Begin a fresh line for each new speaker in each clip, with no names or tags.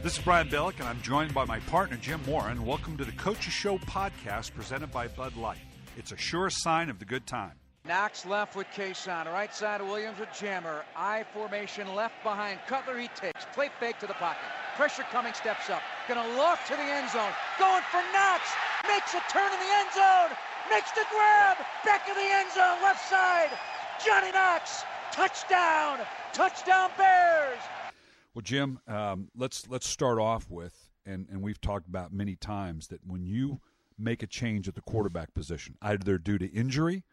This is Brian Billick, and I'm joined by my partner, Jim Warren. Welcome to the Coaches Show podcast presented by Bud Light. It's a sure sign of the good time.
Knox left with Kason. Right side of Williams with Jammer. I formation left behind. Cutler he takes. Play fake to the pocket. Pressure coming, steps up. Gonna loft to the end zone. Going for Knox. Makes a turn in the end zone. Makes the grab. Back of the end zone, left side. Johnny Knox. Touchdown. Touchdown Bears.
Well, Jim, um, let's let's start off with, and, and we've talked about many times that when you make a change at the quarterback position, either due to injury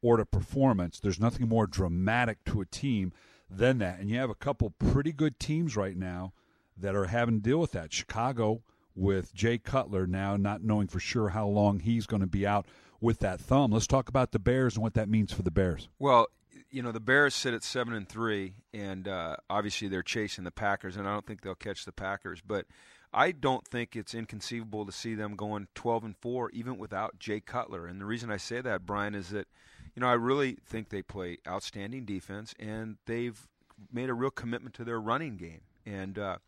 or to performance, there's nothing more dramatic to a team than that. And you have a couple pretty good teams right now that are having to deal with that. Chicago with Jay Cutler now not knowing for sure how long he's going to be out with that thumb. Let's talk about the Bears and what that means for the Bears.
Well, you know the Bears sit at seven and three, and uh, obviously they're chasing the Packers, and I don't think they'll catch the Packers. But I don't think it's inconceivable to see them going twelve and four, even without Jay Cutler. And the reason I say that, Brian, is that you know I really think they play outstanding defense, and they've made a real commitment to their running game, and uh,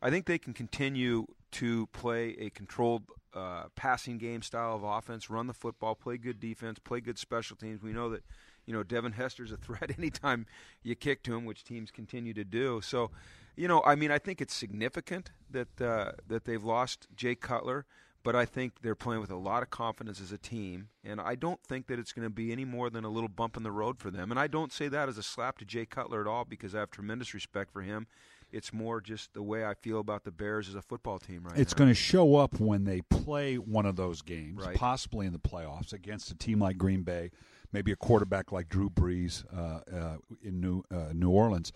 I think they can continue to play a controlled uh, passing game style of offense, run the football, play good defense, play good special teams. We know that you know, Devin Hester's a threat anytime you kick to him, which teams continue to do. So, you know, I mean, I think it's significant that uh, that they've lost Jay Cutler, but I think they're playing with a lot of confidence as a team, and I don't think that it's going to be any more than a little bump in the road for them. And I don't say that as a slap to Jay Cutler at all because I have tremendous respect for him. It's more just the way I feel about the Bears as a football team right
it's
now.
going to show up when they play one of those games,
Right.
possibly in the playoffs against a team like Green Bay, maybe a quarterback like Drew Brees uh, uh, in New uh, New Orleans.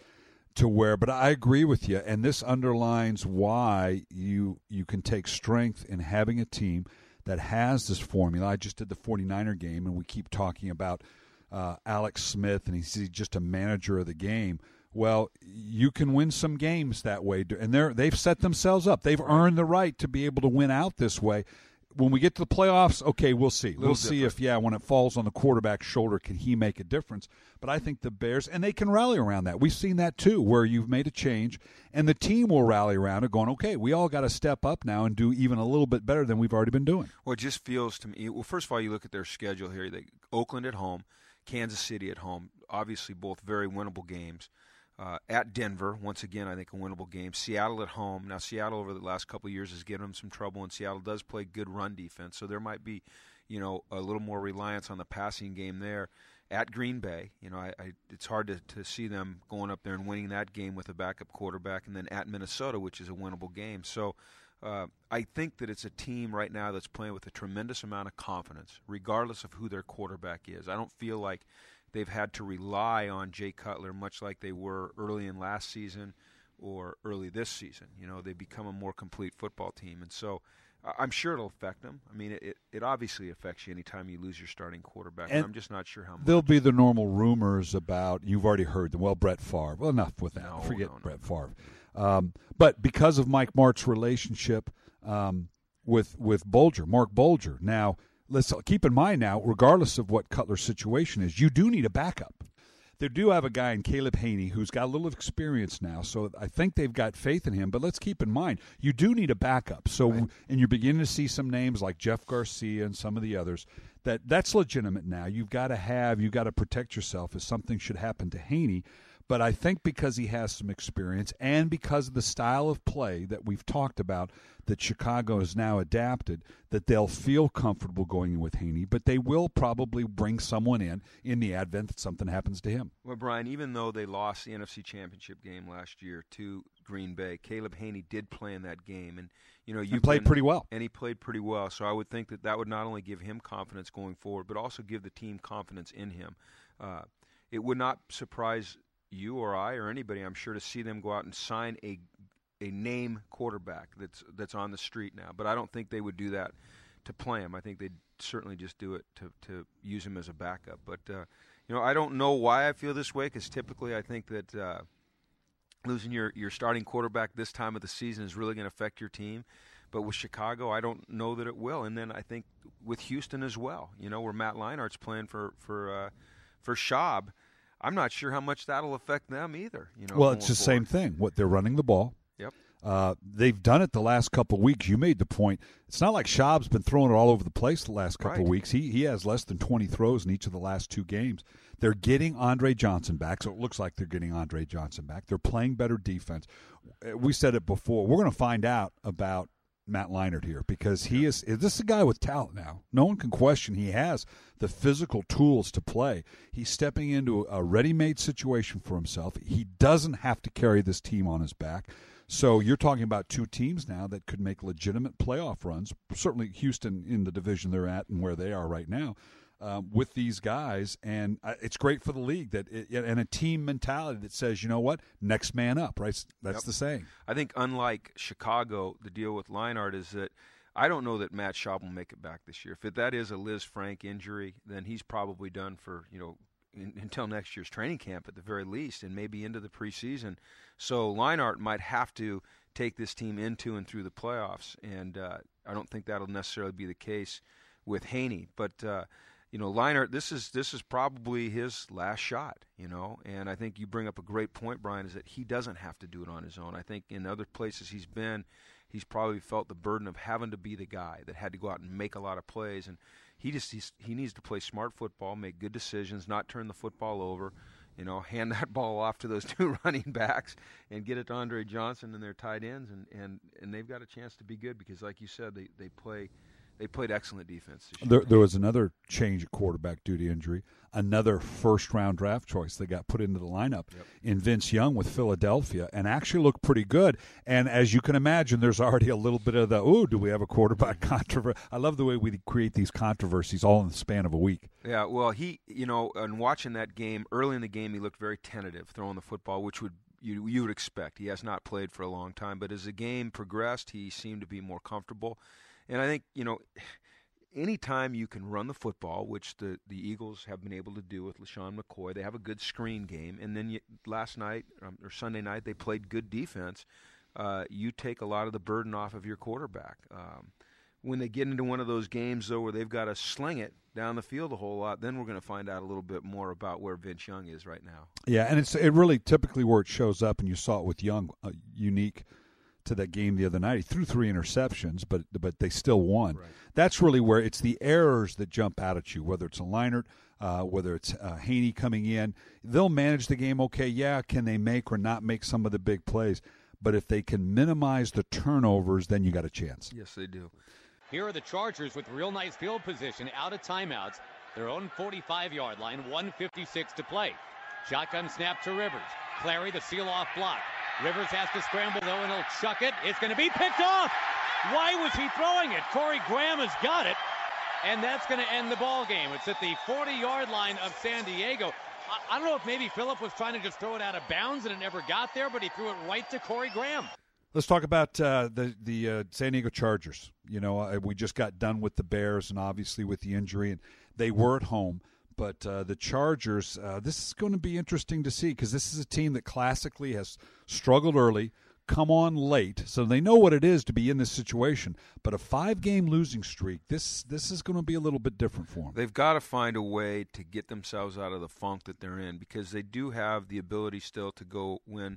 To where, but I agree with you, and this underlines why you you can take strength in having a team that has this formula. I just did the 49er game, and we keep talking about uh, Alex Smith, and he's just a manager of the game. Well, you can win some games that way, and they're they've set themselves up. They've earned the right to be able to win out this way. When we get to the playoffs, okay, we'll see. We'll see if yeah, when it falls on the quarterback's shoulder, can he make a difference? But I think the Bears and they can rally around that. We've seen that too, where you've made a change, and the team will rally around it, going, okay, we all got to step up now and do even a little bit better than we've already been doing.
Well, it just feels to me. Well, first of all, you look at their schedule here. They Oakland at home, Kansas City at home. Obviously, both very winnable games. Uh, at Denver, once again, I think a winnable game. Seattle at home. Now, Seattle over the last couple of years has given them some trouble, and Seattle does play good run defense, so there might be, you know, a little more reliance on the passing game there. At Green Bay, you know, I, I, it's hard to, to see them going up there and winning that game with a backup quarterback, and then at Minnesota, which is a winnable game. So, uh, I think that it's a team right now that's playing with a tremendous amount of confidence, regardless of who their quarterback is. I don't feel like they've had to rely on Jay Cutler much like they were early in last season or early this season. You know, they become a more complete football team, and so I'm sure it'll affect them. I mean, it, it obviously affects you anytime you lose your starting quarterback.
And
I'm just not sure how much.
There'll be the normal rumors about you've already heard them. Well, Brett Favre. Well, enough with that.
No,
Forget
no, no.
Brett Favre. Um, but because of Mike Martz's relationship um, with with Bulger, Marc Bulger. Now, let's keep in mind now, regardless of what Cutler's situation is, you do need a backup. They do have a guy in Caleb Hanie who's got a little experience now, so I think they've got faith in him. But let's keep in mind, you do need a backup. So, and you're beginning to see some names like Jeff Garcia and some of the others that that's legitimate now. You've got to have, you've got to protect yourself if something should happen to Hanie. But I think because he has some experience and because of the style of play that we've talked about that Chicago has now adapted, that they'll feel comfortable going in with Hanie, but they will probably bring someone in in the advent that something happens to him.
Well, Brian, even though they lost the NFC Championship game last year to Green Bay, Caleb Hanie did play in that game, and you know you
played pretty well.
and he played pretty well. So I would think that that would not only give him confidence going forward, but also give the team confidence in him. Uh, it would not surprise you or I or anybody, I'm sure, to see them go out and sign a a name quarterback that's that's on the street now. But I don't think they would do that to play him. I think they'd certainly just do it to to use him as a backup. But uh, you know, I don't know why I feel this way because typically I think that. Uh, losing your, your starting quarterback this time of the season is really going to affect your team. But with Chicago, I don't know that it will. And then I think with Houston as well, you know, where Matt Leinart's playing for for uh, for Schaub, I'm not sure how much that'll affect them either. You know,
Well, it's the same thing. What they're running the ball.
Yep.
Uh, they've done it the last couple of weeks. You made the point. It's not like Schaub's been throwing it all over the place the last couple
Right.
of weeks. He he has less than 20 throws in each of the last two games. They're getting Andre Johnson back, so it looks like they're getting Andre Johnson back. They're playing better defense. Uh, We said it before. We're going to find out about Matt Leinart here because he is this is a guy with talent now. No one can question he has the physical tools to play. He's stepping into a ready-made situation for himself. He doesn't have to carry this team on his back. So you're talking about two teams now that could make legitimate playoff runs. Certainly Houston in the division they're at and where they are right now. Um, with these guys, and uh, it's great for the league that it, and a team mentality that says, you know what, next man up, right? That's
Yep.
the saying.
I think unlike Chicago, the deal with Leinart is that I don't know that Matt Schaub will make it back this year. If it, that is a Lisfranc injury, then he's probably done for you know in, until next year's training camp at the very least, and maybe into the preseason. So Leinart might have to take this team into and through the playoffs, and uh, I don't think that'll necessarily be the case with Hanie. But uh, you know, Leinart, this is this is probably his last shot. You know, and I think you bring up a great point, Brian, is that he doesn't have to do it on his own. I think in other places he's been, he's probably felt the burden of having to be the guy that had to go out and make a lot of plays, and he just he needs to play smart football, make good decisions, not turn the football over. You know, hand that ball off to those two running backs and get it to Andre Johnson and their tight ends, and, and, and they've got a chance to be good because, like you said, they, they play they played excellent defense. This year.
There, there was another change at quarterback due to injury. Another first round draft choice that got put into the lineup in Vince Young with Philadelphia and actually looked pretty good. And as you can imagine, there's already a little bit of the, ooh, do we have a quarterback controversy? I love the way we create these controversies all in the span of a week.
Yeah, well, he, you know, and watching that game early in the game, he looked very tentative throwing the football, which would you you would expect. He has not played for a long time, but as the game progressed, he seemed to be more comfortable. And I think you know, anytime you can run the football, which the the Eagles have been able to do with LeSean McCoy, they have a good screen game. And then you, last night um, or Sunday night, they played good defense. Uh, you take a lot of the burden off of your quarterback. Um, when they get into one of those games though where they've got to sling it down the field a whole lot, then we're going to find out a little bit more about where Vince Young is right now.
Yeah, and it's it really typically where it shows up, and you saw it with Young, uh, unique to that game the other night. He threw three interceptions, but but they still won.
Right.
That's really where it's the errors that jump out at you, whether it's a Leinart, uh, whether it's uh, Hanie coming in. They'll manage the game okay. Yeah, can they make or not make some of the big plays? But if they can minimize the turnovers, then you got a chance.
Yes, they do.
Here are the Chargers with real nice field position out of timeouts. Their own 45 yard line, 156 to play. Shotgun snap to Rivers. Clary, the seal off block. Rivers has to scramble though, and he'll chuck it. It's going to be picked off. Why was he throwing it? Corey Graham has got it, and that's going to end the ball game. It's at the 40 yard line of San Diego. I, I don't know if maybe Phillip was trying to just throw it out of bounds and it never got there, but he threw it right to Corey Graham.
Let's talk about uh, the the uh, San Diego Chargers. You know, uh, we just got done with the Bears, and obviously with the injury, and they were at home. But uh, the Chargers, uh, this is going to be interesting to see because this is a team that classically has struggled early, come on late, so they know what it is to be in this situation. But a five-game losing streak, this this is going to be a little bit different for them.
They've got to find a way to get themselves out of the funk that they're in because they do have the ability still to go win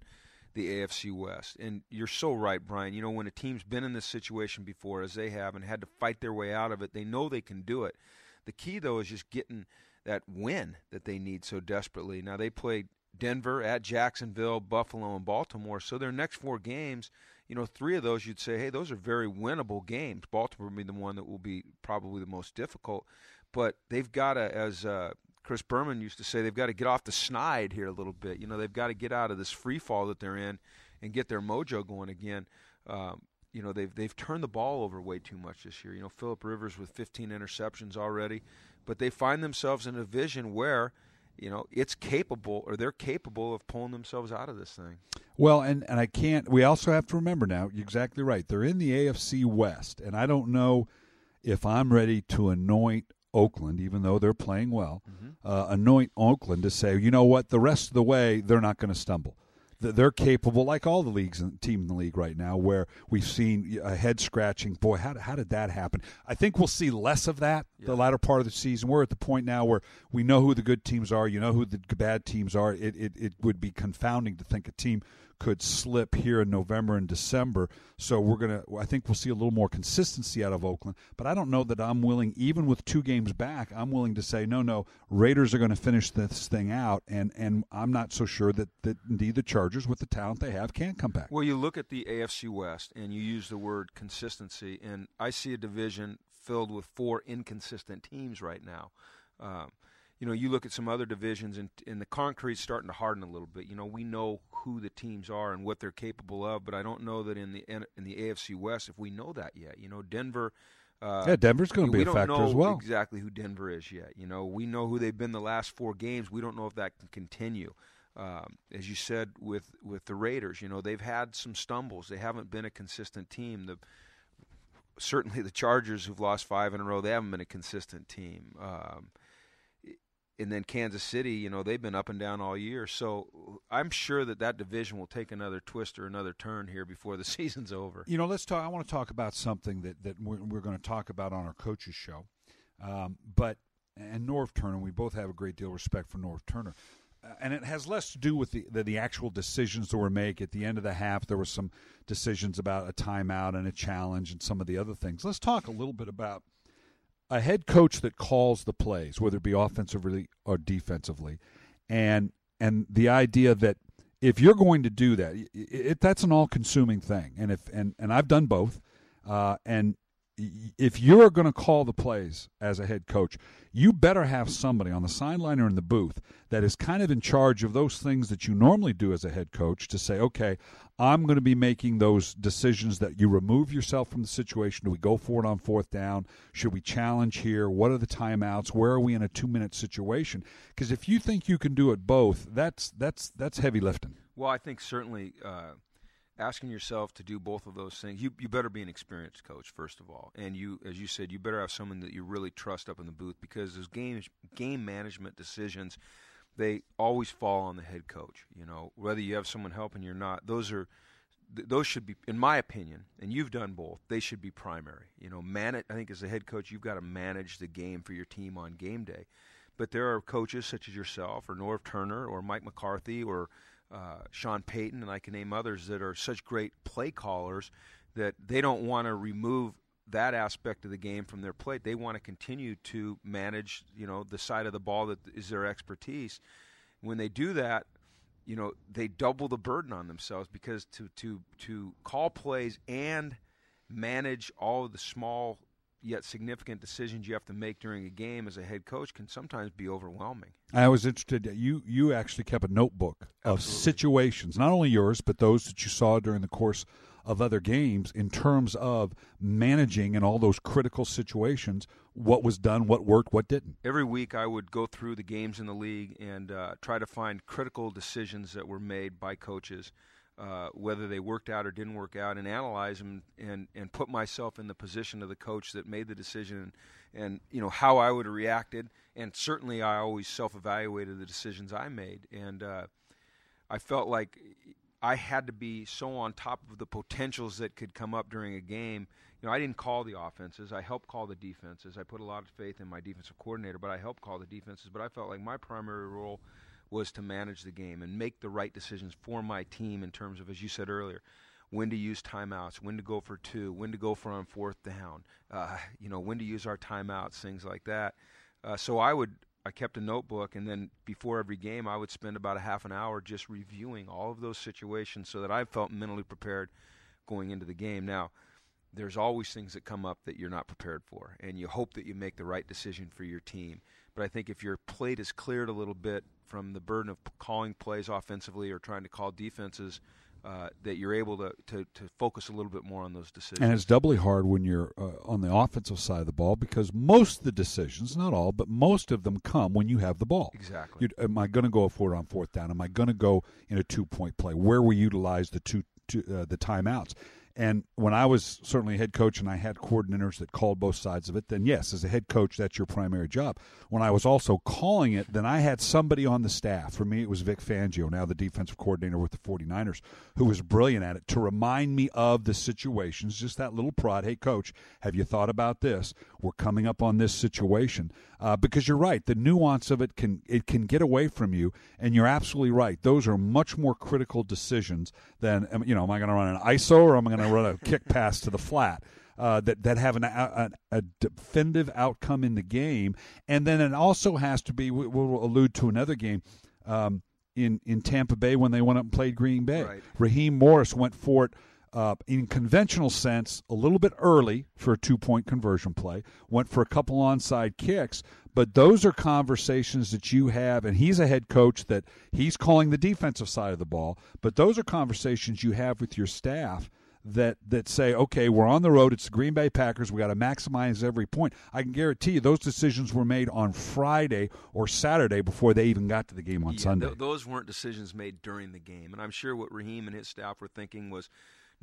the AFC West. And you're so right, Brian. You know, when a team's been in this situation before, as they have, and had to fight their way out of it, they know they can do it. The key, though, is just getting that win that they need so desperately. Now, they played Denver, at Jacksonville, Buffalo, and Baltimore. So their next four games, you know, three of those you'd say, hey, those are very winnable games. Baltimore will be the one that will be probably the most difficult. But they've got to, as uh, Chris Berman used to say, they've got to get off the snide here a little bit. You know, they've got to get out of this free fall that they're in and get their mojo going again. Um, you know, they've they've turned the ball over way too much this year. You know, Philip Rivers with 15 interceptions already, but they find themselves in a vision where, you know, it's capable or they're capable of pulling themselves out of this thing.
Well, and, and I can't. We also have to remember now. You're exactly right. They're in the AFC West, and I don't know if I'm ready to anoint Oakland, even though they're playing well. Uh, anoint Oakland to say, you know what, the rest of the way they're not going to stumble. Th- They're capable, like all the leagues and team in the league right now, where we've seen a head scratching. Boy, how, how did that happen? I think we'll see less of that the latter part of the season. We're at the point now where we know who the good teams are, you know who the bad teams are. It, it, it would be confounding to think a team could slip here in November and December. So we're gonna. I think we'll see a little more consistency out of Oakland. But I don't know that I'm willing, even with two games back, I'm willing to say no, no. Raiders are going to finish this thing out, and and I'm not so sure that that indeed the Chargers, with the talent they have, can come back.
Well, you look at the AFC West, and you use the word consistency, and I see a division filled with four inconsistent teams right now. Um, you know, you look at some other divisions, and, and the concrete's starting to harden a little bit. You know, we know who the teams are and what they're capable of, but I don't know that in the in the AFC West if we know that yet. You know, Denver. Uh,
yeah, Denver's going to be
a
factor
as
well.
Exactly who Denver is yet. You know, we know who they've been the last four games. We don't know if that can continue. Um, as you said with with the Raiders, you know they've had some stumbles. They haven't been a consistent team. The certainly the Chargers, who've lost five in a row, they haven't been a consistent team. Um, and then Kansas City, you know, they've been up and down all year. So I'm sure that that division will take another twist or another turn here before the season's over.
You know, let's talk. I want to talk about something that that we're, we're going to talk about on our coaches show. Um, but and Norv Turner, we both have a great deal of respect for Norv Turner. Uh, and it has less to do with the, the, the actual decisions that were made at the end of the half. There were some decisions about a timeout and a challenge and some of the other things. Let's talk a little bit about a head coach that calls the plays, whether it be offensively or defensively, and and the idea that if you're going to do that, it, it, that's an all-consuming thing. And if and and I've done both, uh, and if you're going to call the plays as a head coach, you better have somebody on the sideline or in the booth that is kind of in charge of those things that you normally do as a head coach to say, okay, I'm going to be making those decisions that you remove yourself from the situation. Do we go for it on fourth down? Should we challenge here? What are the timeouts? Where are we in a two minute situation? Because if you think you can do it both, that's that's that's heavy lifting.
Well, I think certainly. Uh asking yourself to do both of those things, you you better be an experienced coach first of all, and you, as you said, you better have someone that you really trust up in the booth because those game game management decisions, they always fall on the head coach. You know, whether you have someone helping you or not, those are those should be, in my opinion, and you've done both. They should be primary. You know, man. I think as a head coach, you've got to manage the game for your team on game day. But there are coaches such as yourself, or Norv Turner, or Mike McCarthy, or uh, Sean Payton, and I can name others that are such great play callers that they don't want to remove that aspect of the game from their plate. They want to continue to manage, you know, the side of the ball that is their expertise. When they do that, you know, they double the burden on themselves because to to to call plays and manage all of the small yet significant decisions you have to make during a game as a head coach can sometimes be overwhelming.
I was interested. You you actually kept a notebook of situations, not only yours but those that you saw during the course of other games, in terms of managing in all those critical situations. What was done, what worked, what didn't.
Every week, I would go through the games in the league and uh, try to find critical decisions that were made by coaches uh, whether they worked out or didn't work out, and analyze them and and put myself in the position of the coach that made the decision, and, and you know how I would have reacted. And certainly, I always self-evaluated the decisions I made, and uh, I felt like I had to be so on top of the potentials that could come up during a game. You know, I didn't call the offenses. I helped call the defenses. I put a lot of faith in my defensive coordinator, but I helped call the defenses. But I felt like my primary role was to manage the game and make the right decisions for my team in terms of, as you said earlier, when to use timeouts, when to go for two, when to go for on fourth down, uh, you know, when to use our timeouts, things like that. Uh, so I would, I kept a notebook, and then before every game, I would spend about a half an hour just reviewing all of those situations so that I felt mentally prepared going into the game. Now, there's always things that come up that you're not prepared for, and you hope that you make the right decision for your team. But I think if your plate is cleared a little bit from the burden of calling plays offensively or trying to call defenses, uh, that you're able to, to, to, focus a little bit more on those decisions.
And it's doubly hard when you're uh, on the offensive side of the ball because most of the decisions, not all, but most of them come when you have the ball.
Exactly.
you am I going to go for it on fourth down? Am I going to go in a two point play? Where we utilize the two, two uh, the timeouts? And when I was certainly a head coach and I had coordinators that called both sides of it, then yes, as a head coach, that's your primary job. When I was also calling it, then I had somebody on the staff. For me, it was Vic Fangio, now the defensive coordinator with the 49ers, who was brilliant at it to remind me of the situations, just that little prod. Hey, coach, have you thought about this? We're coming up on this situation. Uh, because you're right, the nuance of it can it can get away from you, and you're absolutely right. Those are much more critical decisions than you know. Am I going to run an ISO or am I going to run a kick pass to the flat? Uh, that that have an, a, a, definitive outcome in the game, and then it also has to be. We'll allude to another game. Um, in, in Tampa Bay when they went up and played Green Bay.
Right.
Raheem Morris went for it uh, in conventional sense a little bit early for a two point conversion play, went for a couple onside kicks, but those are conversations that you have, and he's a head coach that he's calling the defensive side of the ball, but those are conversations you have with your staff that that say, okay, we're on the road. It's the Green Bay Packers. We got to maximize every point. I can guarantee you those decisions were made on Friday or Saturday before they even got to the game on
yeah,
Sunday.
Th- those weren't decisions made during the game, and I'm sure what Raheem and his staff were thinking was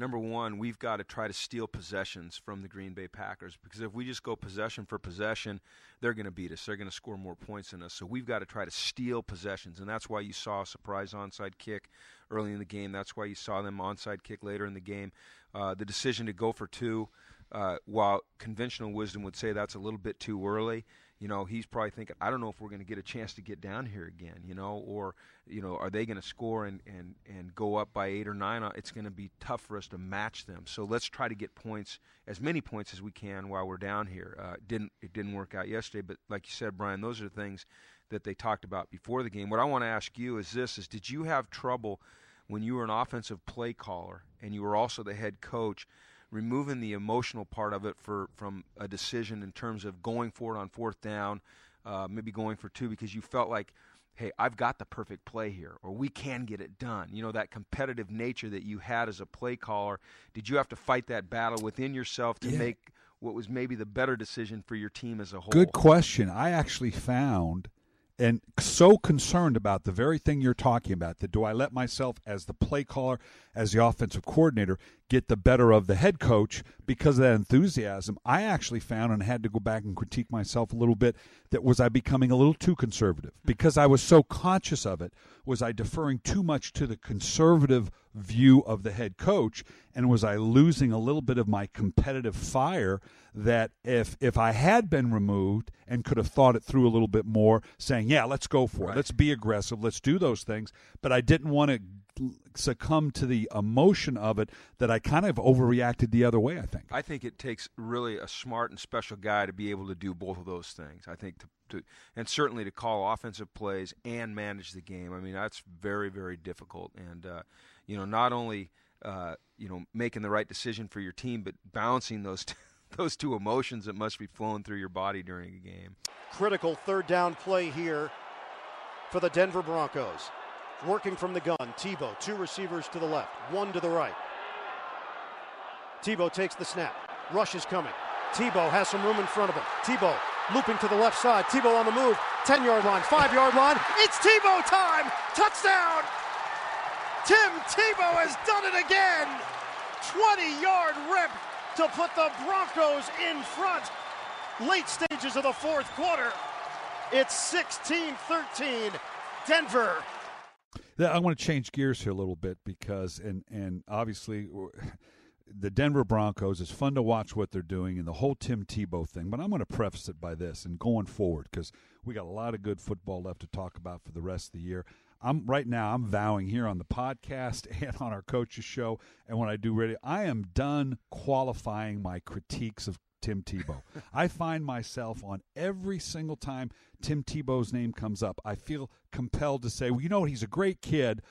number one, we've got to try to steal possessions from the Green Bay Packers because if we just go possession for possession, they're going to beat us. They're going to score more points than us. So we've got to try to steal possessions, and that's why you saw a surprise onside kick early in the game. That's why you saw them onside kick later in the game. Uh, the decision to go for two, uh, while conventional wisdom would say that's a little bit too early you know, he's probably thinking, I don't know if we're going to get a chance to get down here again, you know, or, you know, are they going to score and, and, and go up by eight or nine? Uh, it's going to be tough for us to match them. So let's try to get points, as many points as we can while we're down here. Uh, didn't it didn't work out yesterday, but like you said, Brian, those are the things that they talked about before the game. What I want to ask you is this: is did you have trouble when you were an offensive play caller and you were also the head coach? Removing the emotional part of it for from a decision in terms of going for it on fourth down, uh, maybe going for two because you felt like, hey, I've got the perfect play here, or we can get it done. You know that competitive nature that you had as a play caller. Did you have to fight that battle within yourself to
yeah.
make what was maybe the better decision for your team as a whole?
Good question. I actually found and so concerned about the very thing you're talking about that do I let myself as the play caller as the offensive coordinator get the better of the head coach because of that enthusiasm I actually found and had to go back and critique myself a little bit that was I becoming a little too conservative? Because I was so conscious of it was I deferring too much to the conservative view of the head coach and was I losing a little bit of my competitive fire that if if I had been removed and could have thought it through a little bit more saying yeah let's go for
right.
it let's be aggressive. Let's do those things. But I didn't want to succumb to the emotion of it that I kind of overreacted the other way I think.
I think it takes really a smart and special guy to be able to do both of those things I think to, to and certainly to call offensive plays and manage the game. I mean that's very very difficult and uh, you know not only uh, you know making the right decision for your team but balancing those t- those two emotions that must be flowing through your body during a game.
Critical third down play here for the Denver Broncos. Working from the gun, Tebow, two receivers to the left, one to the right. Tebow takes the snap. Rush is coming. Tebow has some room in front of him. Tebow looping to the left side. Tebow on the move. 10 yard line, 5 yard line. It's Tebow time! Touchdown! Tim Tebow has done it again! 20 yard rip to put the Broncos in front. Late stages of the fourth quarter. It's 16 13. Denver.
I want to change gears here a little bit because, and, and obviously, the Denver Broncos, it's fun to watch what they're doing and the whole Tim Tebow thing. But I'm going to preface it by this and going forward because we got a lot of good football left to talk about for the rest of the year. I'm right now. I'm vowing here on the podcast and on our coaches show, and when I do radio, I am done qualifying my critiques of Tim Tebow. I find myself on every single time Tim Tebow's name comes up, I feel compelled to say, well, you know? He's a great kid,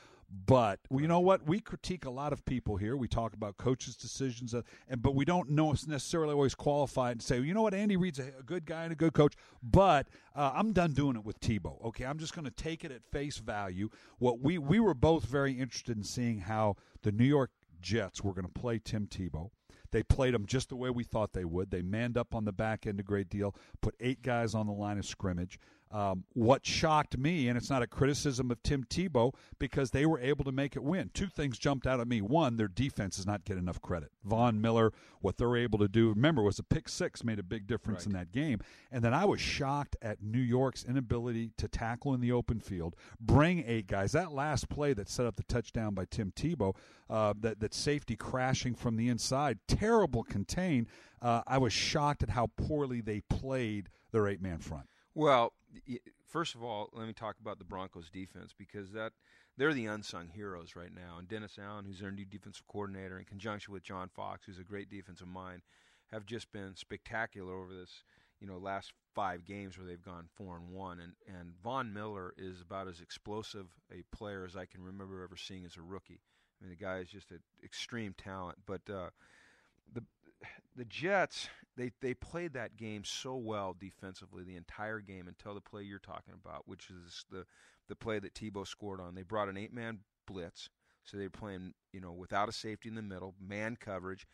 but well, you know what? We critique a lot of people here. We talk about coaches' decisions, uh, and but we don't know necessarily always qualified and say, well, you know what? Andy Reid's a, a, good guy and a good coach, but uh, I'm done doing it with Tebow. Okay, I'm just going to take it at face value. What we we were both very interested in seeing how the New York Jets were going to play Tim Tebow. They played him just the way we thought they would. They manned up on the back end a great deal, put eight guys on the line of scrimmage. Um, what shocked me, and it's not a criticism of Tim Tebow, because they were able to make it win. Two things jumped out at me. One, their defense does not get enough credit. Von Miller, what they're able to do, remember, was a pick six made a big difference right. in that game. And then I was shocked at New York's inability to tackle in the open field, bring eight guys. That last play that set up the touchdown by Tim Tebow, uh, that, that safety crashing from the inside, terrible contain. Uh, I was shocked at how poorly they played their eight man front.
Well, first of all, let me talk about the Broncos defense because that they're the unsung heroes right now. And Dennis Allen, who's their new defensive coordinator, in conjunction with John Fox, who's a great defensive mind, have just been spectacular over this, you know, last five games where they've gone four and one. And and Von Miller is about as explosive a player as I can remember ever seeing as a rookie. I mean, the guy is just an extreme talent. But uh, the the Jets, they they played that game so well defensively the entire game until the play you're talking about, which is the the play that Tebow scored on. They brought an eight man blitz, so they were playing you know without a safety in the middle, man coverage,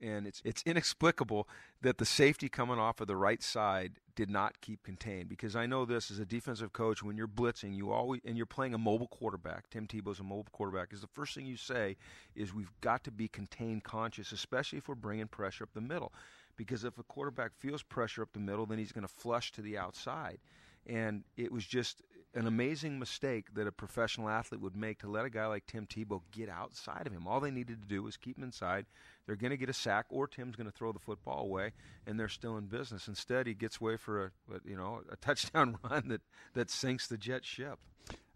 and it's it's inexplicable that the safety coming off of the right side did not keep contained because I know this as a defensive coach when you're blitzing you always and you're playing a mobile quarterback Tim Tebow's a mobile quarterback is the first thing you say is we've got to be contained conscious especially if we're bringing pressure up the middle because if a quarterback feels pressure up the middle then he's going to flush to the outside. And it was just an amazing mistake that a professional athlete would make to let a guy like Tim Tebow get outside of him. All they needed to do was keep him inside. They're going to get a sack, or Tim's going to throw the football away, and they're still in business. Instead, he gets away for a you know a touchdown run that that sinks the jet ship.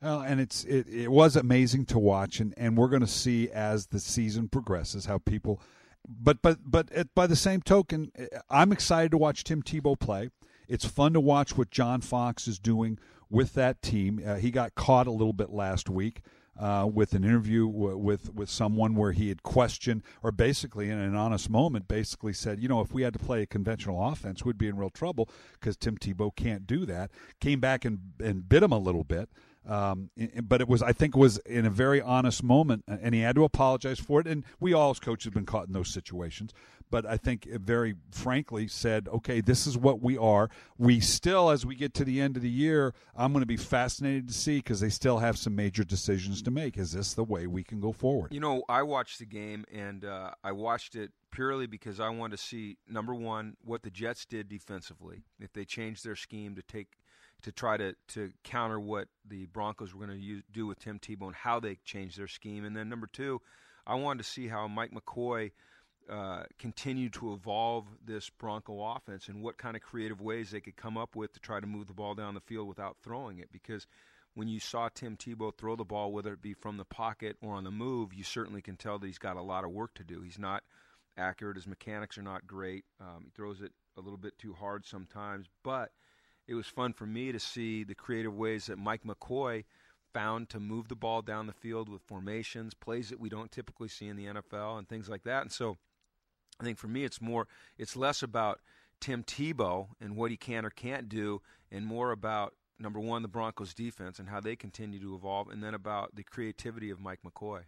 Well, and it's it, it was amazing to watch, and, and we're going to see as the season progresses how people. But but but it, by the same token, eh, I'm excited to watch Tim Tebow play. It's fun to watch what John Fox is doing with that team. Uh, he got caught a little bit last week. Uh, with an interview w- with with someone where he had questioned, or basically in an honest moment, basically said, you know, if we had to play a conventional offense, we'd be in real trouble because Tim Tebow can't do that. Came back and and bit him a little bit. Um, but it was, I think, was in a very honest moment, and he had to apologize for it. And we all, as coaches, have been caught in those situations but I think very frankly said, okay, this is what we are. We still, as we get to the end of the year, I'm going to be fascinated to see because they still have some major decisions to make. Is this the way we can go forward?
You know, I watched the game and uh, I watched it purely because I wanted to see number one what the Jets did defensively. If they changed their scheme to take to try to, to counter what the Broncos were going to do with Tim Tebow and how they changed their scheme. And then number two, I wanted to see how Mike McCoy – uh, continue to evolve this Bronco offense and what kind of creative ways they could come up with to try to move the ball down the field without throwing it. Because when you saw Tim Tebow throw the ball, whether it be from the pocket or on the move, you certainly can tell that he's got a lot of work to do. He's not accurate. His mechanics are not great. Um, he throws it a little bit too hard sometimes. But it was fun for me to see the creative ways that Mike McCoy found to move the ball down the field with formations, plays that we don't typically see in the NFL, and things like that. And so I think for me, it's more, it's less about Tim Tebow and what he can or can't do, and more about number one, the Broncos defense and how they continue to evolve, and then about the creativity of Mike McCoy.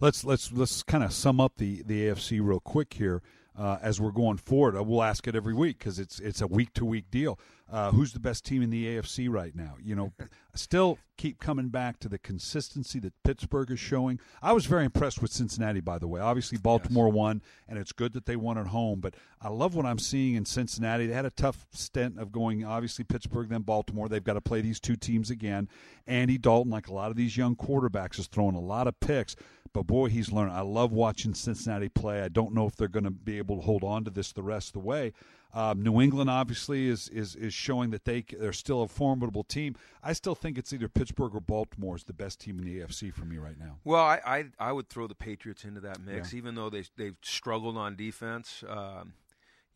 Let's let's let's kind of sum up the the AFC real quick here uh, as we're going forward. Uh, we'll ask it every week because it's it's a week to week deal. Uh, who's the best team in the AFC right now? You know, still keep coming back to the consistency that Pittsburgh is showing. I was very impressed with Cincinnati, by the way. Obviously, Baltimore yes. won, and it's good that they won at home. But I love what I'm seeing in Cincinnati. They had a tough stint of going, obviously, Pittsburgh, then Baltimore. They've got to play these two teams again. Andy Dalton, like a lot of these young quarterbacks, is throwing a lot of picks. But boy, he's learned. I love watching Cincinnati play. I don't know if they're going to be able to hold on to this the rest of the way. Um, New England obviously is, is is showing that they they're still a formidable team. I still think it's either Pittsburgh or Baltimore is the best team in the AFC for me right now.
Well, I I, I would throw the Patriots into that mix, yeah. even though they they've struggled on defense. Um,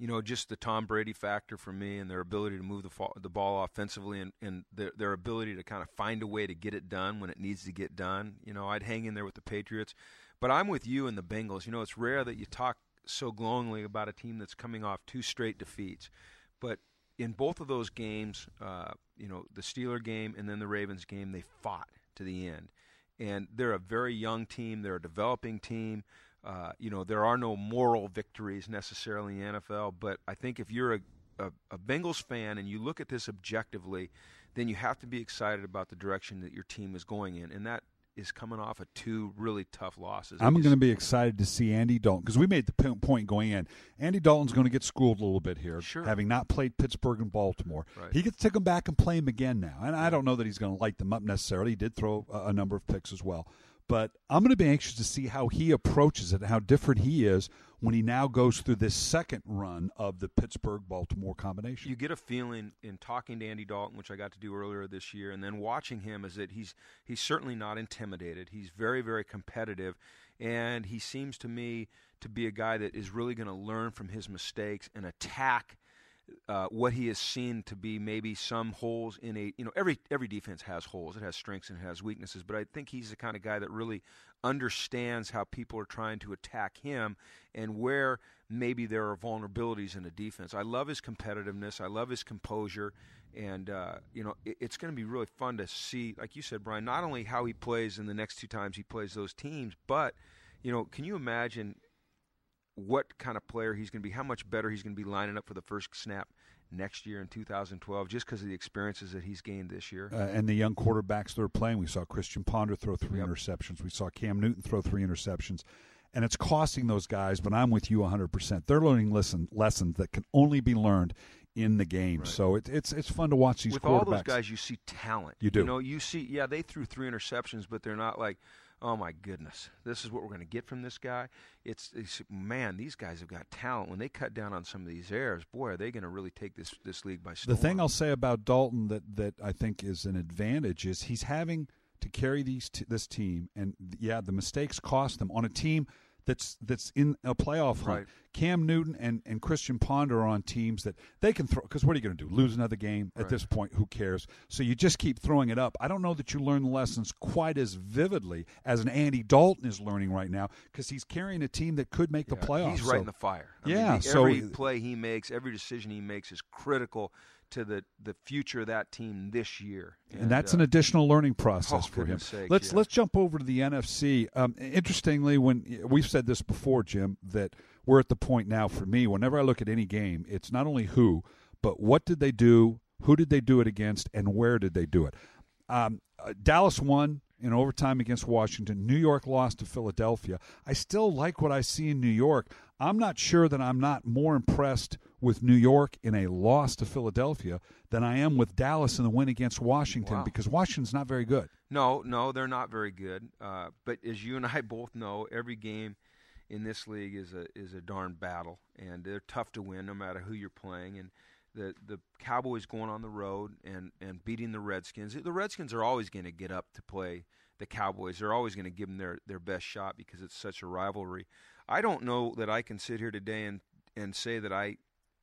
you know, just the Tom Brady factor for me and their ability to move the, the ball offensively and, and their, their ability to kind of find a way to get it done when it needs to get done. You know, I'd hang in there with the Patriots. But I'm with you and the Bengals. You know, it's rare that you talk so glowingly about a team that's coming off two straight defeats. But in both of those games, uh, you know, the Steeler game and then the Ravens game, they fought to the end. And they're a very young team. They're a developing team. Uh, you know, there are no moral victories necessarily in the NFL, but I think if you're a, a, a, Bengals fan and you look at this objectively, then you have to be excited about the direction that your team is going in, and that is coming off of two really tough losses.
I'm going to be excited to see Andy Dalton because we made the point going in. Andy Dalton's going to get schooled a little bit here,
sure.
having not played Pittsburgh and Baltimore.
Right.
He gets to come back and play him again now, and I don't know that he's going to light them up necessarily. He did throw a, a number of picks as well, but I'm going to be anxious to see how he approaches it, how different he is when he now goes through this second run of the Pittsburgh Baltimore combination.
You get a feeling in talking to Andy Dalton, which I got to do earlier this year, and then watching him is that he's he's certainly not intimidated. He's very very competitive, and he seems to me to be a guy that is really going to learn from his mistakes and attack uh, what he has seen to be maybe some holes in a you know every every defense has holes. It has strengths and it has weaknesses but I think he's the kind of guy that really understands how people are trying to attack him and where maybe there are vulnerabilities in the defense. I love his competitiveness. I love his composure. And uh, you know it, it's going to be really fun to see like you said Brian not only how he plays in the next two times he plays those teams but you know can you imagine what kind of player he's going to be, how much better he's going to be lining up for the first snap next year in 2012 just because of the experiences that he's gained this year.
Uh, and the young quarterbacks that are playing, we saw Christian Ponder throw three
Yep.
interceptions. We saw Cam Newton throw three interceptions. And it's costing those guys, but I'm with you 100%. They're learning lessons that can only be learned in the game.
Right.
So it, it's it's fun to watch these
With all those guys, you see talent.
You do.
You know, you see, yeah, they threw three interceptions, but they're not like, oh my goodness, this is what we're going to get from this guy. It's, it's man, these guys have got talent. When they cut down on some of these errors, boy, are they going to really take this this league by storm.
The thing I'll say about Dalton that that I think is an advantage is he's having to carry these t- this team, and yeah, the mistakes cost them on a team that's that's in a playoff hunt.
Right.
Cam Newton and, and Christian Ponder are on teams that they can throw. Because what are you going to do? Lose another game at
Right.
this point? Who cares? So you just keep throwing it up. I don't know that you learn the lessons quite as vividly as an Andy Dalton is learning right now because he's carrying a team that could make the playoffs.
He's right
So-
in the fire. I
Yeah,
mean, the-
so-
every play he makes, every decision he makes is critical to the, the future of that team this year.
and that's
uh,
an additional learning process
oh,
for him.
sakes,
let's
yeah.
let's jump over to the NFC. Um, interestingly, when we've said this before, Jim, that we're at the point now for me. Whenever I look at any game, it's not only who, but what did they do, who did they do it against, and where did they do it. Um, uh, Dallas won in overtime against Washington. New York lost to Philadelphia. I still like what I see in New York. I'm not sure that I'm not more impressed with New York in a loss to Philadelphia than I am with Dallas in the win against Washington
Wow.
because Washington's not very good.
No, no, they're not very good. Uh, but as you and I both know, every game in this league is a is a darn battle, and they're tough to win no matter who you're playing. And the the Cowboys going on the road and and beating the Redskins. The Redskins are always going to get up to play the Cowboys. They're always going to give them their their best shot because it's such a rivalry. I don't know that I can sit here today and and say that I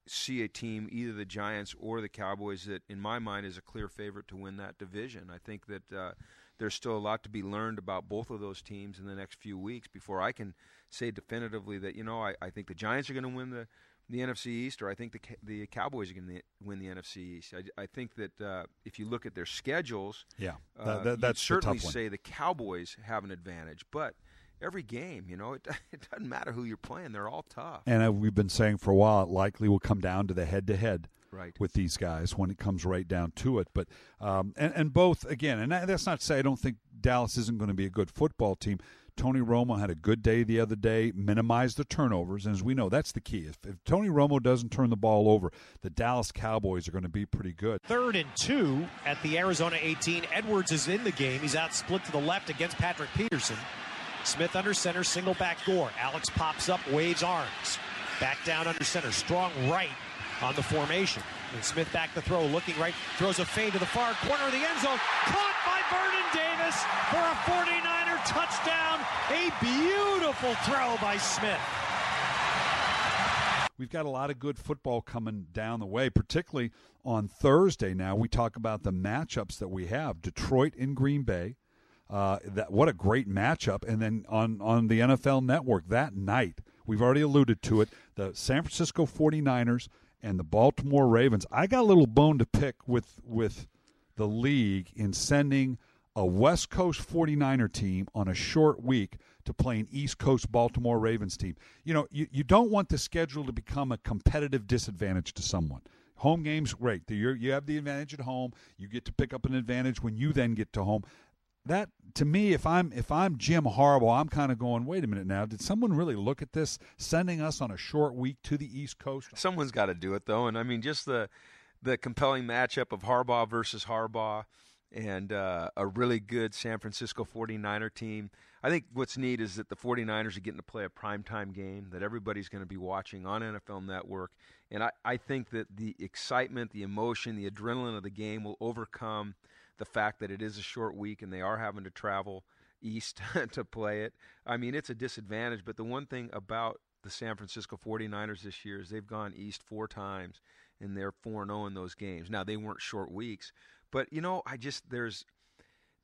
see a team, either the Giants or the Cowboys, that in my mind is a clear favorite to win that division. I think that uh, there's still a lot to be learned about both of those teams in the next few weeks before I can say definitively that you know I, I think the Giants are going to win the the NFC East, or I think the the Cowboys are going to win the NFC East. I, I think that uh, if you look at their schedules,
Yeah,
uh,
that, that, that's
certainly say the Cowboys have an advantage, but every game, you know, it, it doesn't matter who you're playing; they're all tough.
And uh, we've been saying for a while, it likely will come down to the head-to-head
Right.
with these guys when it comes right down to it. But um, and and both again, and that's not to say I don't think Dallas isn't going to be a good football team. Tony Romo had a good day the other day, minimized the turnovers, and as we know, that's the key. If, if Tony Romo doesn't turn the ball over, the Dallas Cowboys are going to be pretty good.
Third and two at the Arizona 18. Edwards is in the game. He's out split to the left against Patrick Peterson. Smith under center, single back door. Alex pops up, waves arms. Back down under center, strong right on the formation. And Smith back to throw, looking right, throws a fade to the far corner of the end zone. Caught by Vernon Davis for a 49er touchdown. A beautiful throw by Smith.
We've got a lot of good football coming down the way, particularly on Thursday. Now we talk about the matchups that we have: Detroit and Green Bay. Uh, that what a great matchup! And then on on the NFL Network that night, we've already alluded to it: the San Francisco 49ers and the Baltimore Ravens. I got a little bone to pick with with the league in sending a West Coast 49er team on a short week to play an East Coast Baltimore Ravens team. You know, you, you don't want the schedule to become a competitive disadvantage to someone. Home games, great. You're, you have the advantage at home. You get to pick up an advantage when you then get to home. That to me, if I'm if I'm Jim Harbaugh, I'm kind of going, wait a minute now. Did someone really look at this, sending us on a short week to the East Coast?
Someone's got to do it though, and I mean just the the compelling matchup of Harbaugh versus Harbaugh and uh, a really good San Francisco 49er team. I think what's neat is that the 49ers are getting to play a primetime game that everybody's going to be watching on NFL Network. And I, I think that the excitement, the emotion, the adrenaline of the game will overcome the fact that it is a short week and they are having to travel east to play it. I mean, it's a disadvantage, but the one thing about the San Francisco 49ers this year is they've gone east four times and they're 4 0 in those games. Now, they weren't short weeks, but you know, I just there's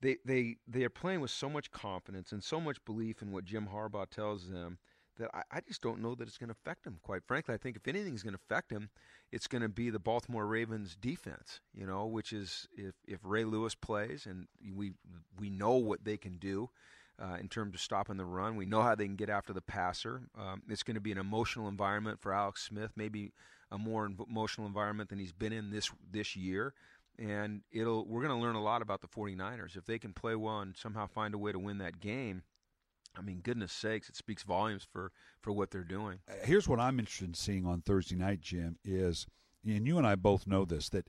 they they they are playing with so much confidence and so much belief in what Jim Harbaugh tells them that I, I just don't know that it's going to affect him. Quite frankly, I think if anything is going to affect him, it's going to be the Baltimore Ravens defense. You know, which is if if Ray Lewis plays and we we know what they can do. Uh, in terms of stopping the run, we know how they can get after the passer. Um, it's going to be an emotional environment for Alex Smith, maybe a more emotional environment than he's been in this this year and it'll we're going to learn a lot about the 49ers if they can play well and somehow find a way to win that game I mean, goodness sakes, it speaks volumes for, for what they're doing.
Uh, here's what I'm interested in seeing on Thursday night, Jim, is, and you and I both know this, that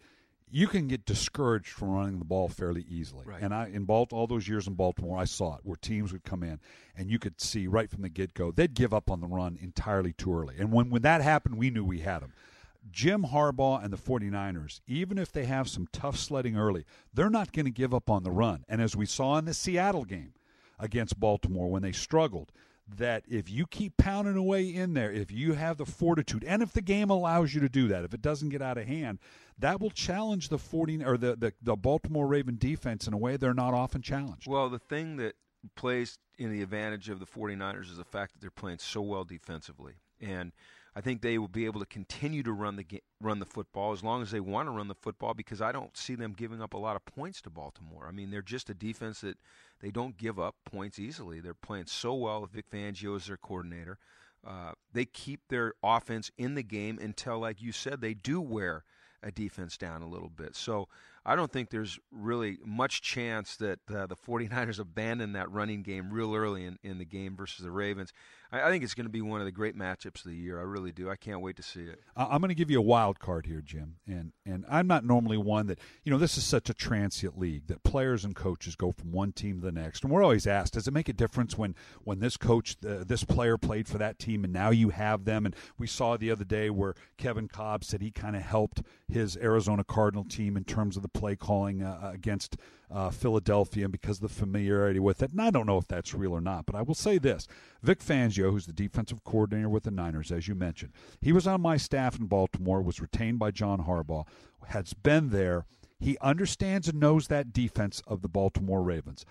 you can get discouraged from running the ball fairly easily.
Right.
And I in Balt all those years in Baltimore, I saw it where teams would come in and you could see right from the get go they'd give up on the run entirely too early. And when when that happened, we knew we had them. Jim Harbaugh and the 49ers, even if they have some tough sledding early, they're not going to give up on the run. And as we saw in the Seattle game against Baltimore when they struggled, that if you keep pounding away in there, if you have the fortitude, and if the game allows you to do that, if it doesn't get out of hand, that will challenge the 40 or the, the, the Baltimore Raven defense in a way they're not often challenged.
Well, the thing that plays in the advantage of the 49ers is the fact that they're playing so well defensively. And – I think they will be able to continue to run the run the football as long as they want to run the football because I don't see them giving up a lot of points to Baltimore. I mean, they're just a defense that they don't give up points easily. They're playing so well with Vic Fangio as their coordinator. Uh, they keep their offense in the game until, like you said, they do wear a defense down a little bit. So I don't think there's really much chance that uh, the 49ers abandon that running game real early in, in the game versus the Ravens. I, I think it's going to be one of the great matchups of the year. I really do. I can't wait to see it.
I'm going to give you a wild card here, Jim, and and I'm not normally one that you know this is such a transient league that players and coaches go from one team to the next, and we're always asked, does it make a difference when when this coach, uh, this player played for that team, and now you have them? And we saw the other day where Kevin Kolb said he kind of helped his Arizona Cardinal team in terms of the play calling uh, against uh, Philadelphia and because of the familiarity with it. And I don't know if that's real or not, but I will say this Vic Fangio, who's the defensive coordinator with the Niners, as you mentioned, he was on my staff in Baltimore, was retained by John Harbaugh, has been there. He understands and knows that defense of the Baltimore Ravens.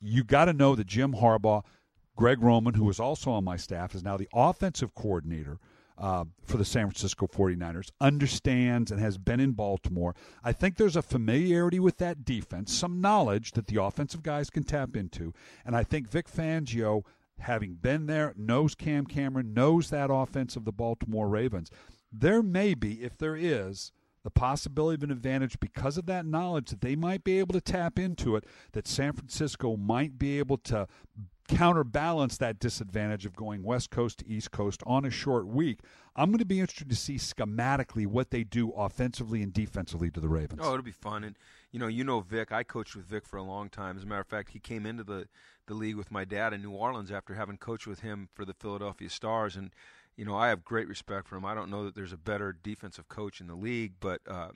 You got to know that Jim Harbaugh, Greg Roman, who was also on my staff, is now the offensive coordinator uh, for the San Francisco 49ers, understands and has been in Baltimore. I think there's a familiarity with that defense, some knowledge that the offensive guys can tap into. And I think Vic Fangio, having been there, knows Cam Cameron, knows that offense of the Baltimore Ravens. There may be, if there is, the possibility of an advantage because of that knowledge that they might be able to tap into it, that San Francisco might be able to counterbalance that disadvantage of going West Coast to East Coast on a short week. I'm going to be interested to see schematically what they do offensively and defensively to the Ravens.
Oh, it'll be fun. And, you know, you know Vic. I coached with Vic for a long time. As a matter of fact, he came into the, the league with my dad in New Orleans after having coached with him for the Philadelphia Stars. And, you know, I have great respect for him. I don't know that there's a better defensive coach in the league, but uh,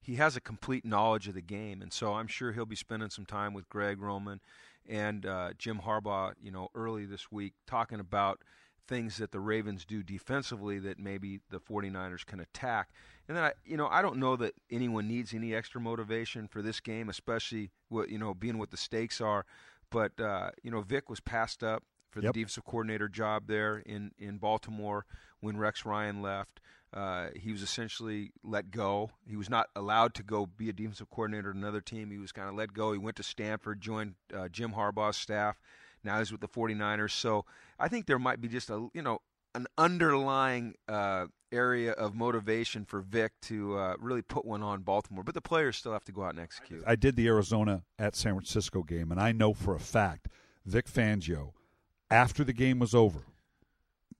he has a complete knowledge of the game. And so I'm sure he'll be spending some time with Greg Roman and uh, Jim Harbaugh, you know, early this week talking about things that the Ravens do defensively that maybe the 49ers can attack. And then I, you know, I don't know that anyone needs any extra motivation for this game, especially what you know, being what the stakes are. But uh, you know, Vic was passed up for the
yep.
defensive coordinator job there in in Baltimore when Rex Ryan left. Uh, he was essentially let go. He was not allowed to go be a defensive coordinator at another team. He was kind of let go. He went to Stanford, joined uh, Jim Harbaugh's staff. Now he's with the 49ers. So I think there might be just a you know an underlying uh, area of motivation for Vic to uh, really put one on Baltimore. But the players still have to go out and execute.
I did the Arizona at San Francisco game, and I know for a fact Vic Fangio, after the game was over,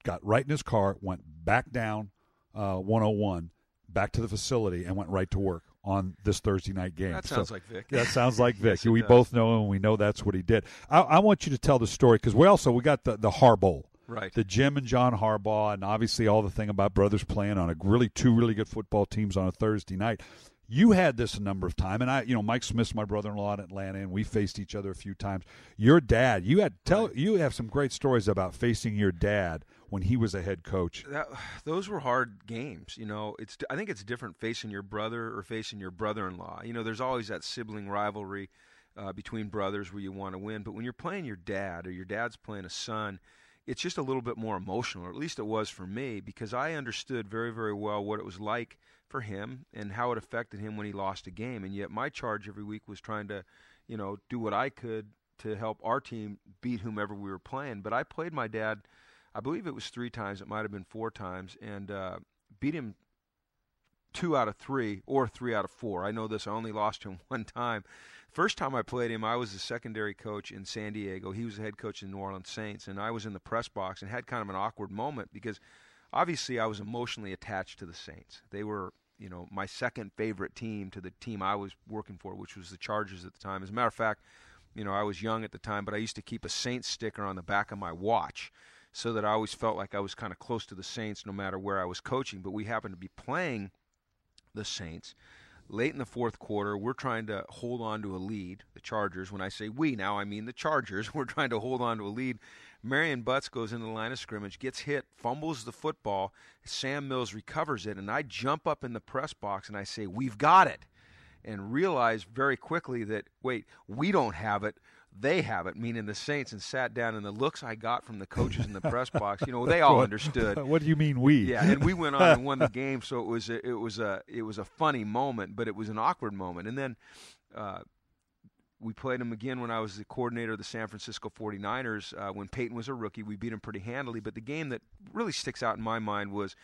got right in his car, went back down uh, 101, back to the facility, and went right to work on this Thursday night game.
That sounds so, like Vic.
That sounds like Vic.
yes,
we
does.
both know, and we know that's what he did. I, I want you to tell the story because we also we got the the Harbaugh.
Right.
The Jim and John Harbaugh, and obviously all the thing about brothers playing on a really two really good football teams on a Thursday night. You had this a number of times, and I, you know, Mike Smith's my brother-in-law in Atlanta, and we faced each other a few times. Your dad, you had tell
Right.
you have some great stories about facing your dad when he was a head coach.
that, those were hard games. You know, it's I think it's different facing your brother or facing your brother-in-law. You know, there's always that sibling rivalry uh, between brothers where you want to win, but when you're playing your dad or your dad's playing a son, it's just a little bit more emotional, or at least it was for me, because I understood very, very well what it was like for him and how it affected him when he lost a game. And yet, my charge every week was trying to, you know, do what I could to help our team beat whomever we were playing. But I played my dad I believe it was three times. It might have been four times, and uh, beat him two out of three or three out of four. I know this. I only lost him one time. First time I played him, I was the secondary coach in San Diego. He was the head coach in New Orleans Saints, and I was in the press box and had kind of an awkward moment because obviously I was emotionally attached to the Saints. They were, you know, my second favorite team to the team I was working for, which was the Chargers at the time. As a matter of fact, you know, I was young at the time, but I used to keep a Saints sticker on the back of my watch so that I always felt like I was kind of close to the Saints no matter where I was coaching. But we happened to be playing the Saints late in the fourth quarter. We're trying to hold on to a lead. The Chargers, when I say we now, I mean the Chargers. We're trying to hold on to a lead. Marion Butts goes into the line of scrimmage, gets hit, fumbles the football. Sam Mills recovers it, and I jump up in the press box and I say, We've got it. And realize very quickly that, wait, we don't have it they have it, meaning the Saints, and sat down. And the looks I got from the coaches in the press box, you know, they all
What-
understood.
What do you mean we?
Yeah, and we went on and won the game, so it was a, it was a it was a funny moment, but it was an awkward moment. And then uh, we played him again when I was the coordinator of the San Francisco 49ers uh, when Peyton was a rookie. We beat him pretty handily, but the game that really sticks out in my mind was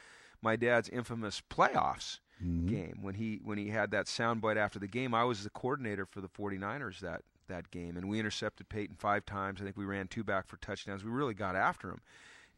my dad's infamous playoffs game when he when he had that soundbite after the game. I was the coordinator for the 49ers that that game, and we intercepted Peyton five times. I think we ran two back for touchdowns. We really got after him.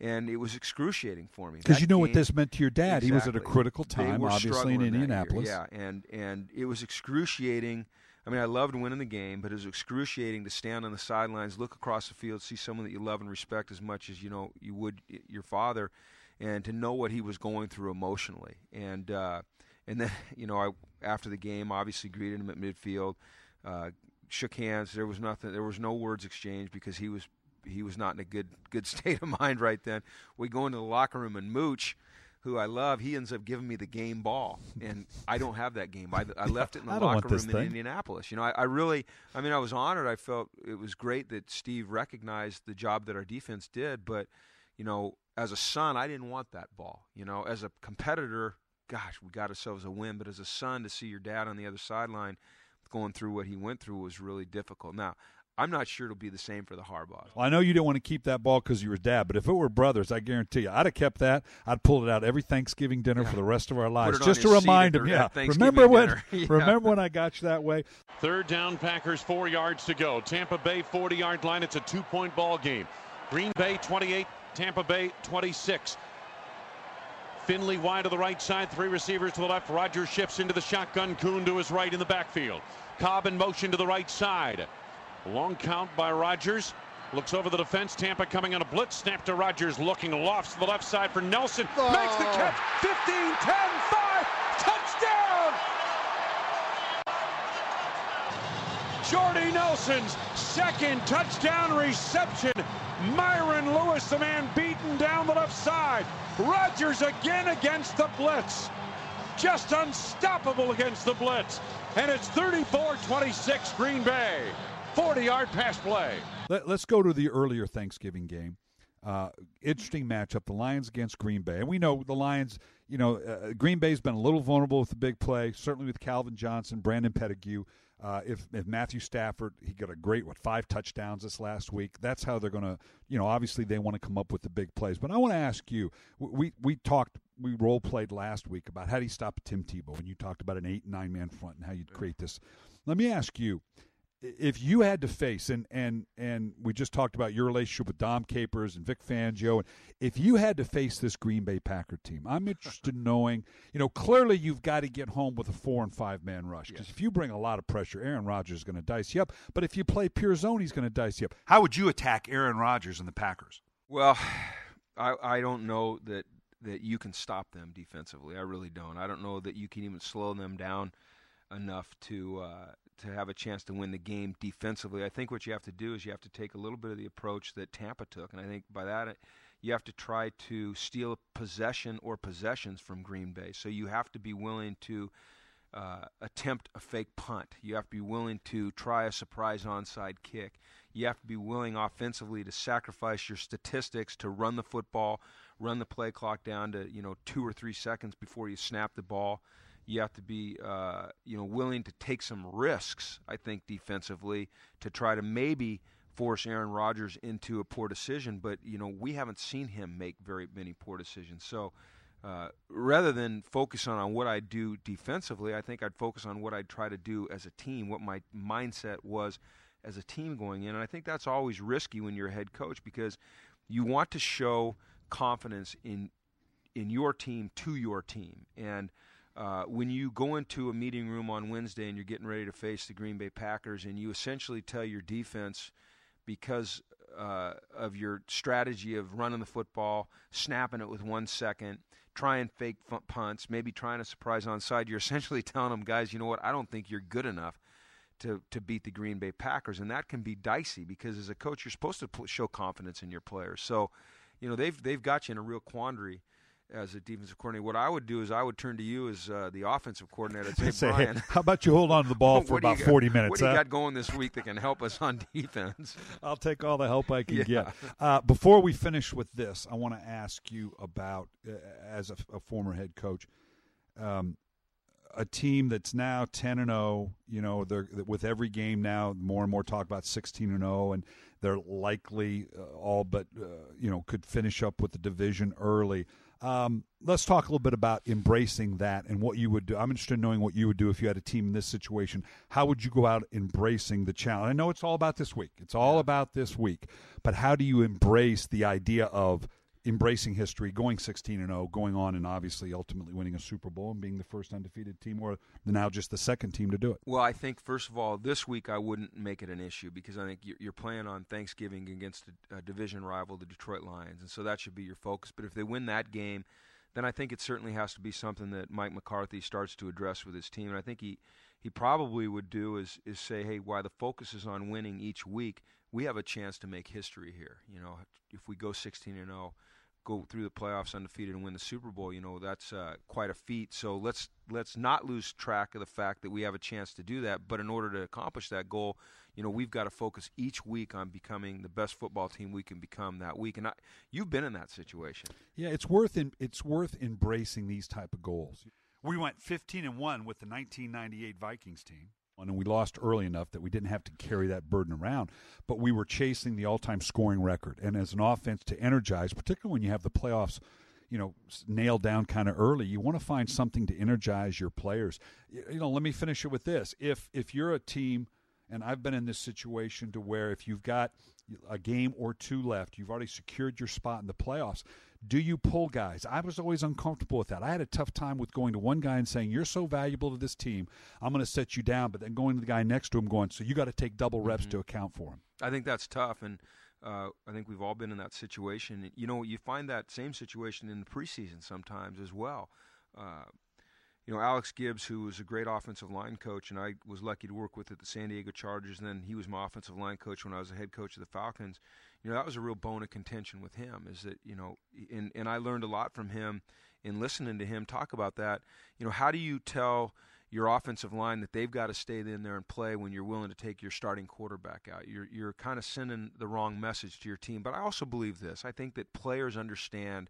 And it was excruciating for me
Because you know what this meant to your dad. He was at a critical time, obviously in
that year,
Indianapolis.
Yeah, and and it was excruciating. I mean, I loved winning the game, but it was excruciating to stand on the sidelines, look across the field, see someone that you love and respect as much as you know you would your father, and to know what he was going through emotionally. And uh, and then you know, I after the game, obviously greeted him at midfield, uh, shook hands. There was nothing. There was no words exchanged because he was he was not in a good good state of mind right then. We go into the locker room and Mooch, who I love, he ends up giving me the game ball, and I don't have that game. I, I left it in the
I don't want
locker room in
thing.
Indianapolis. You know, I, I really, I mean, I was honored. I felt it was great that Steve recognized the job that our defense did, but you know, as a son, I didn't want that ball. You know, as a competitor, gosh, we got ourselves a win, but as a son, to see your dad on the other sideline going through what he went through was really difficult. Now, I'm not sure it'll be the same for the Harbaughs.
Well, I know you didn't want to keep that ball because you were dad, but if it were brothers, I guarantee you, I'd have kept that. I'd pull it out every Thanksgiving dinner for the rest of our lives, just to
his
remind
at
them. Yeah, remember when?
Yeah.
Remember when I got you that way?
Third down, Packers, four yards to go. Tampa Bay, 40 yard line. It's a two point ball game. Green Bay, 28, Tampa Bay, 26. Finley wide to the right side, three receivers to the left. Rodgers shifts into the shotgun. Kuhn to his right in the backfield. Cobb in motion to the right side. Long count by Rodgers. Looks over the defense. Tampa coming on a blitz. Snap to Rodgers. Looking lofts to the left side for Nelson. Makes the catch. 15, 10, 5. Touchdown! Jordy Nelson's second touchdown reception. Myron Lewis, the man beaten down the left side. Rodgers again against the blitz. Just unstoppable against the blitz. And it's 34-26 Green Bay. 40-yard pass play.
Let, us go to the earlier Thanksgiving game. Uh, interesting matchup: the Lions against Green Bay, and we know the Lions. You know, uh, Green Bay's been a little vulnerable with the big play, certainly with Calvin Johnson, Brandon Pettigrew. Uh, if if Matthew Stafford, he got a great what five touchdowns this last week. That's how they're going to, you know, obviously they want to come up with the big plays. But I want to ask you, we we talked, we role played last week about how do you stop Tim Tebow, and you talked about an eight nine man front and how you'd create this. Let me ask you, if you had to face and and and we just talked about your relationship with Dom Capers and Vic Fangio, and if you had to face this Green Bay Packer team, I'm interested in knowing. You know, clearly you've got to get home with a four and five man rush because if you bring a lot of pressure, Aaron Rodgers is going to dice you up. But if you play pure zone, he's going to dice you up. How would you attack Aaron Rodgers and the Packers?
Well, I I don't know that that you can stop them defensively. I really don't. I don't know that you can even slow them down enough to uh, to have a chance to win the game defensively. I think what you have to do is you have to take a little bit of the approach that Tampa took, and I think by that you have to try to steal possession or possessions from Green Bay. So you have to be willing to uh, attempt a fake punt. You have to be willing to try a surprise onside kick. You have to be willing offensively to sacrifice your statistics to run the football, run the play clock down to you know two or three seconds before you snap the ball you have to be uh, you know willing to take some risks. I think defensively to try to maybe force Aaron Rodgers into a poor decision. But you know we haven't seen him make very many poor decisions. So uh, rather than focus on, on what I do defensively, I think I'd focus on what I'd try to do as a team, what my mindset was as a team going in. And I think that's always risky when you're a head coach because you want to show confidence in in your team to your team and uh, when you go into a meeting room on Wednesday and you're getting ready to face the Green Bay Packers, and you essentially tell your defense because uh, of your strategy of running the football, snapping it with one second, trying fake punts, maybe trying a surprise onside, you're essentially telling them, guys, you know what? I don't think you're good enough to to beat the Green Bay Packers, and that can be dicey because as a coach, you're supposed to show confidence in your players. So, you know, they've they've got you in a real quandary as a defensive coordinator. What I would do is I would turn to you as uh, the offensive coordinator. Say, say Brian,
hey, how about you hold on to the ball for about forty minutes?
What do you got going this week that can help us on defense?
I'll take all the help I can
yeah.
get. Uh, before we finish with this, I want to ask you about, uh, as a, a, former head coach, um, a team that's now ten and zero. Oh, you know, they're with every game now more and more talk about sixteen and zero, oh, and they're likely uh, all but uh, you know could finish up with the division early. Um, let's talk a little bit about embracing that and what you would do. I'm interested in knowing what you would do if you had a team in this situation. How would you go out embracing the challenge? I know it's all about this week. It's all about this week. But how do you embrace the idea of embracing history, going 16 and 0, going on and obviously ultimately winning a Super Bowl and being the first undefeated team or now just the second team to do it?
Well, I think first of all, this week I wouldn't make it an issue because I think you're playing on Thanksgiving against a, division rival, the Detroit Lions, and so that should be your focus. But if they win that game, then I think it certainly has to be something that Mike McCarthy starts to address with his team. And I think he he probably would do is is say, hey, why the focus is on winning each week, we have a chance to make history here. You know, if we go 16 and 0 go through the playoffs undefeated and win the Super Bowl, you know that's uh, quite a feat. So let's let's not lose track of the fact that we have a chance to do that. But in order to accomplish that goal, you know we've got to focus each week on becoming the best football team we can become that week. And I, you've been in that situation.
Yeah, it's worth in, it's worth embracing these type of goals. We went 15 and one with the 1998 Vikings team and we lost early enough that we didn't have to carry that burden around. But we were chasing the all-time scoring record, and as an offense to energize, particularly when you have the playoffs, you know, nailed down kind of early, you want to find something to energize your players. You know, let me finish it with this: if if you're a team, and I've been in this situation to where if you've got a game or two left, you've already secured your spot in the playoffs do you pull guys? I was always uncomfortable with that. I had a tough time with going to one guy and saying, You're so valuable to this team, I'm going to set you down, but then going to the guy next to him going, So you got to take double reps mm-hmm. to account for him.
I think that's tough. And uh, I think we've all been in that situation. You know, you find that same situation in the preseason sometimes as well. Uh, you know, Alex Gibbs, who was a great offensive line coach, and I was lucky to work with at the San Diego Chargers, and then he was my offensive line coach when I was a head coach of the Falcons. You know that was a real bone of contention with him is that you know and and I learned a lot from him in listening to him talk about that. You know how do you tell your offensive line that they've got to stay in there and play when you're willing to take your starting quarterback out? You're you're kind of sending the wrong message to your team. But I also believe this. I think that players understand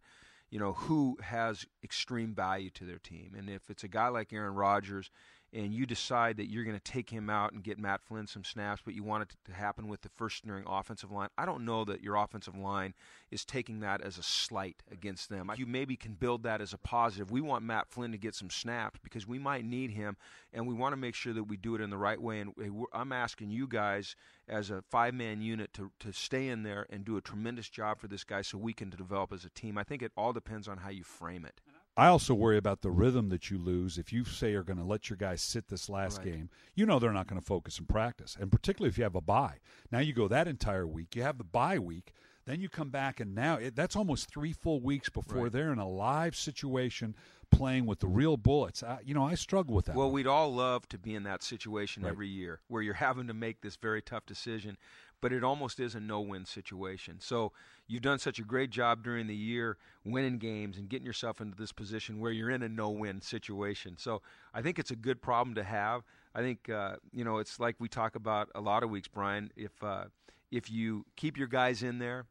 you know who has extreme value to their team. And if it's a guy like Aaron Rodgers and you decide that you're going to take him out and get Matt Flynn some snaps, but you want it to happen with the first string offensive line, I don't know that your offensive line is taking that as a slight against them. You maybe can build that as a positive. We want Matt Flynn to get some snaps because we might need him, and we want to make sure that we do it in the right way. And I'm asking you guys as a five man unit to, to stay in there and do a tremendous job for this guy so we can develop as a team. I think it all depends on how you frame it.
I also worry about the rhythm that you lose if you say you're going to let your guys sit this last right. game. You know they're not going to focus in practice, and particularly if you have a bye. Now you go that entire week. You have the bye week. Then you come back, and now it, that's almost three full weeks before right. they're in a live situation playing with the real bullets. I, you know, I struggle with that.
Well, we'd all love to be in that situation right. every year where you're having to make this very tough decision but it almost is a no-win situation. So you've done such a great job during the year winning games and getting yourself into this position where you're in a no-win situation. So I think it's a good problem to have. I think uh, you know it's like we talk about a lot of weeks, Brian. If uh, if you keep your guys in there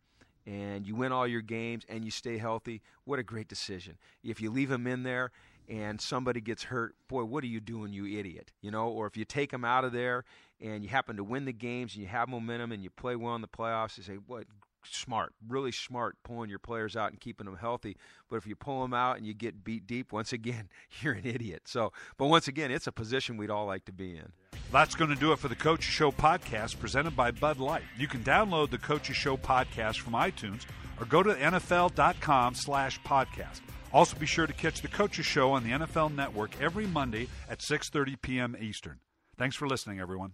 and you win all your games and you stay healthy, what a great decision. If you leave them in there and somebody gets hurt, boy, what are you doing, you idiot? You know, or if you take them out of there and you happen to win the games and you have momentum and you play well in the playoffs, you say, what smart, really smart pulling your players out and keeping them healthy. But if you pull them out and you get beat deep, once again, you're an idiot. So, but once again, it's a position we'd all like to be in.
That's going to do it for the Coaches Show podcast presented by Bud Light. You can download the Coaches Show podcast from iTunes or go to nfl.com slash podcast. Also be sure to catch the Coaches Show on the NFL Network every Monday at 6.30 p.m. Eastern. Thanks for listening, everyone.